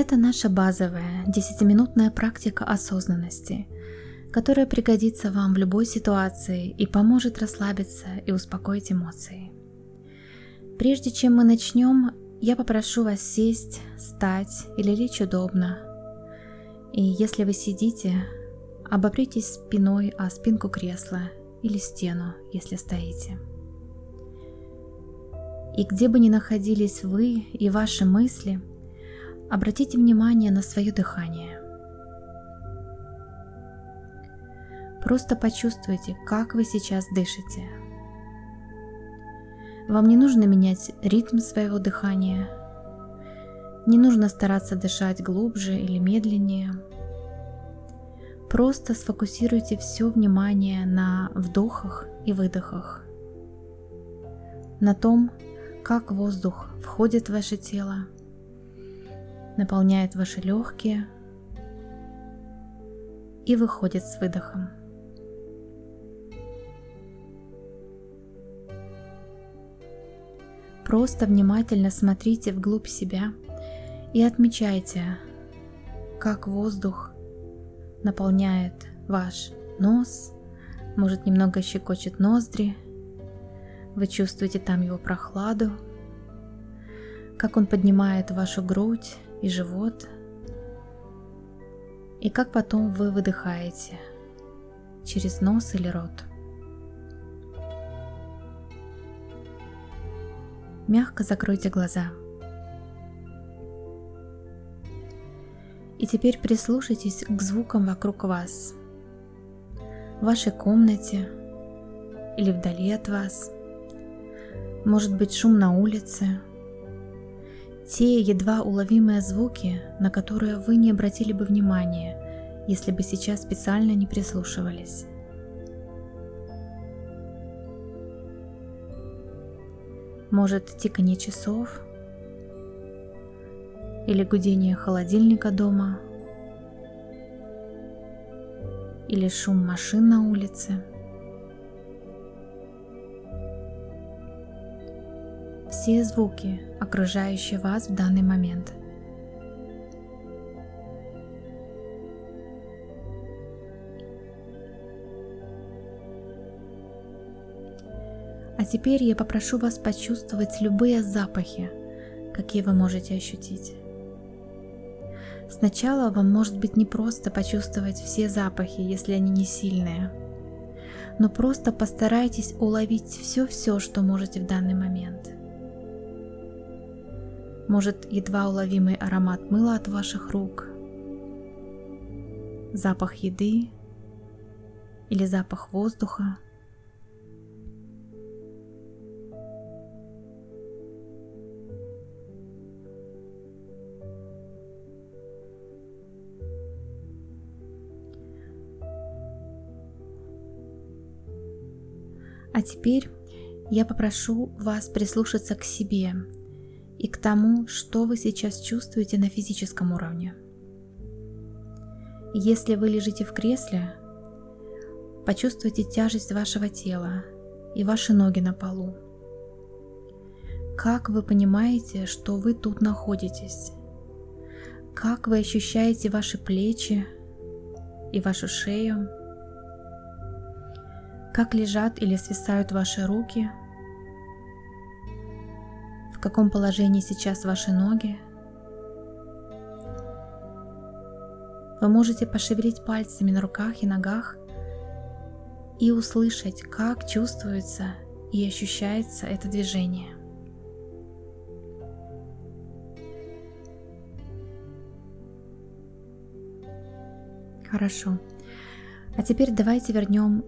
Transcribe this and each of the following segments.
Это наша базовая 10-минутная практика осознанности, которая пригодится вам в любой ситуации и поможет расслабиться и успокоить эмоции. Прежде чем мы начнем, я попрошу вас сесть, встать или лечь удобно. И если вы сидите, обопритесь спиной о спинку кресла или стену, если стоите. И где бы ни находились вы и ваши мысли, обратите внимание на свое дыхание. Просто почувствуйте, как вы сейчас дышите. Вам не нужно менять ритм своего дыхания, не нужно стараться дышать глубже или медленнее. Просто сфокусируйте все внимание на вдохах и выдохах, на том, как воздух входит в ваше тело, наполняет ваши легкие и выходит с выдохом. Просто внимательно смотрите вглубь себя и отмечайте, как воздух наполняет ваш нос, может немного щекочет ноздри – вы чувствуете там его прохладу, как он поднимает вашу грудь и живот, и как потом вы выдыхаете? Через нос или рот. Мягко закройте глаза. И теперь прислушайтесь к звукам вокруг вас, в вашей комнате или вдали от вас – может быть шум на улице, те едва уловимые звуки, на которые вы не обратили бы внимания, если бы сейчас специально не прислушивались. Может тиканье часов? Или гудение холодильника дома? Или шум машин на улице – все звуки, окружающие вас в данный момент. А теперь я попрошу вас почувствовать любые запахи, какие вы можете ощутить. Сначала вам может быть не просто почувствовать все запахи, если они не сильные, но просто постарайтесь уловить все-все, что можете в данный момент – может едва уловимый аромат мыла от ваших рук, запах еды или запах воздуха. А теперь я попрошу вас прислушаться к себе и к тому, что вы сейчас чувствуете на физическом уровне. Если вы лежите в кресле, почувствуйте тяжесть вашего тела и ваши ноги на полу. Как вы понимаете, что вы тут находитесь? Как вы ощущаете ваши плечи и вашу шею? Как лежат или свисают ваши руки – в каком положении сейчас ваши ноги. Вы можете пошевелить пальцами на руках и ногах и услышать, как чувствуется и ощущается это движение. Хорошо. А теперь давайте вернем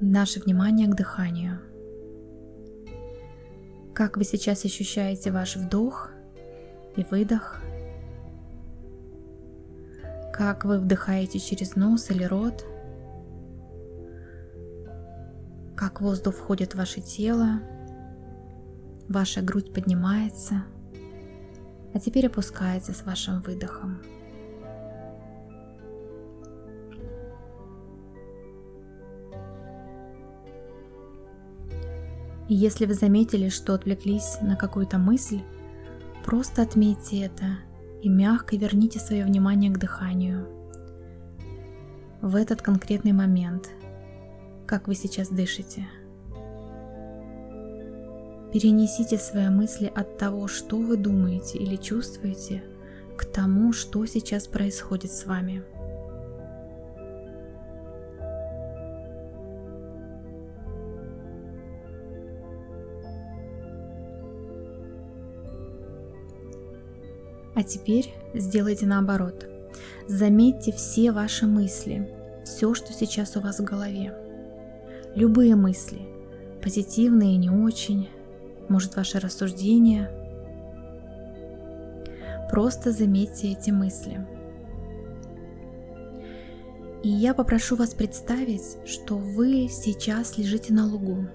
наше внимание к дыханию. Как вы сейчас ощущаете ваш вдох и выдох? Как вы вдыхаете через нос или рот? Как воздух входит в ваше тело? Ваша грудь поднимается, а теперь опускается с вашим выдохом. И если вы заметили, что отвлеклись на какую-то мысль, просто отметьте это и мягко верните свое внимание к дыханию. В этот конкретный момент, как вы сейчас дышите. Перенесите свои мысли от того, что вы думаете или чувствуете, к тому, что сейчас происходит с вами. А теперь сделайте наоборот. Заметьте все ваши мысли, все, что сейчас у вас в голове. Любые мысли, позитивные и не очень, может ваши рассуждения. Просто заметьте эти мысли. И я попрошу вас представить, что вы сейчас лежите на лугу,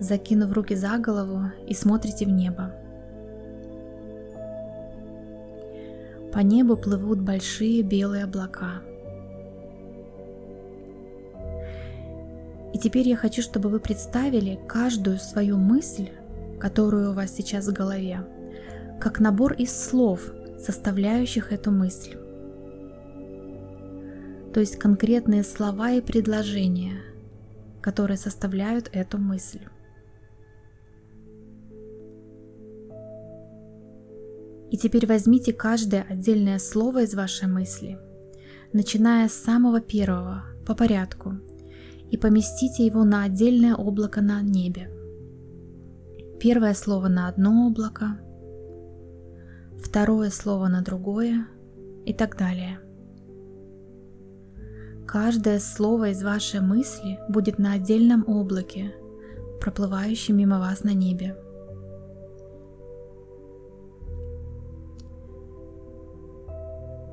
закинув руки за голову и смотрите в небо. По небу плывут большие белые облака. И теперь я хочу, чтобы вы представили каждую свою мысль, которую у вас сейчас в голове, как набор из слов, составляющих эту мысль. То есть конкретные слова и предложения, которые составляют эту мысль. И теперь возьмите каждое отдельное слово из вашей мысли, начиная с самого первого, по порядку, и поместите его на отдельное облако на небе. Первое слово на одно облако, второе слово на другое и так далее. Каждое слово из вашей мысли будет на отдельном облаке, проплывающем мимо вас на небе.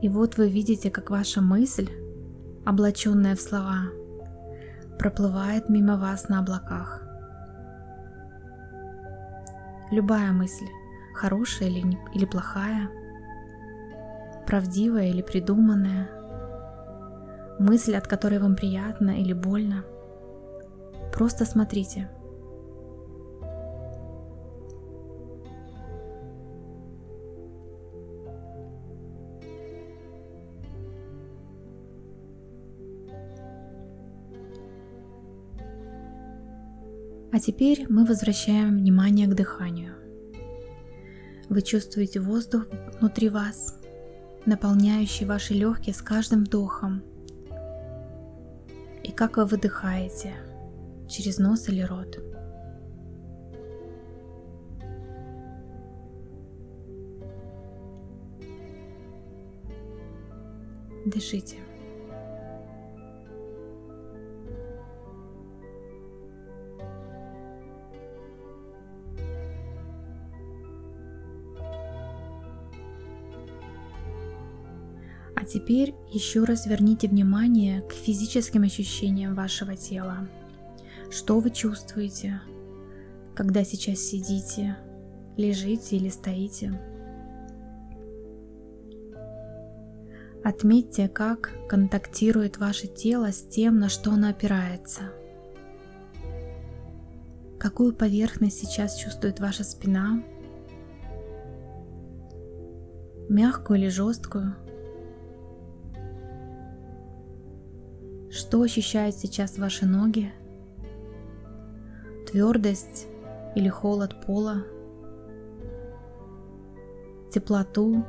И вот вы видите, как ваша мысль, облаченная в слова, проплывает мимо вас на облаках. Любая мысль, хорошая или, не, или плохая, правдивая или придуманная, мысль, от которой вам приятно или больно, просто смотрите – А теперь мы возвращаем внимание к дыханию. Вы чувствуете воздух внутри вас, наполняющий ваши легкие с каждым вдохом. И как вы выдыхаете, через нос или рот. Дышите. А теперь еще раз верните внимание к физическим ощущениям вашего тела. Что вы чувствуете, когда сейчас сидите, лежите или стоите? Отметьте, как контактирует ваше тело с тем, на что оно опирается. Какую поверхность сейчас чувствует ваша спина? Мягкую или жесткую? Что ощущают сейчас ваши ноги? Твердость или холод пола? Теплоту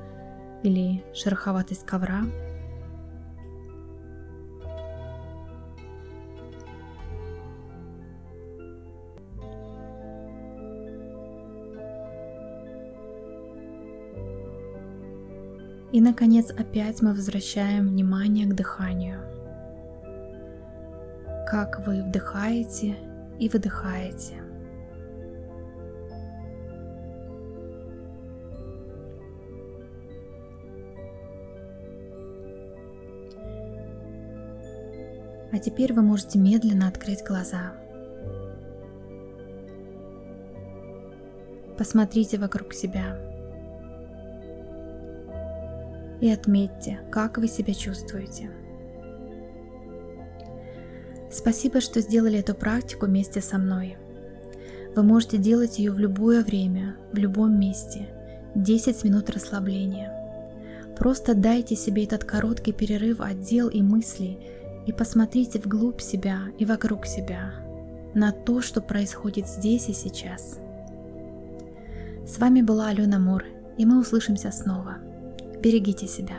или шероховатость ковра? И, наконец, опять мы возвращаем внимание к дыханию как вы вдыхаете и выдыхаете. А теперь вы можете медленно открыть глаза. Посмотрите вокруг себя и отметьте, как вы себя чувствуете. Спасибо, что сделали эту практику вместе со мной. Вы можете делать ее в любое время, в любом месте, 10 минут расслабления. Просто дайте себе этот короткий перерыв от дел и мыслей и посмотрите вглубь себя и вокруг себя, на то, что происходит здесь и сейчас. С вами была Алена Мур, и мы услышимся снова. Берегите себя.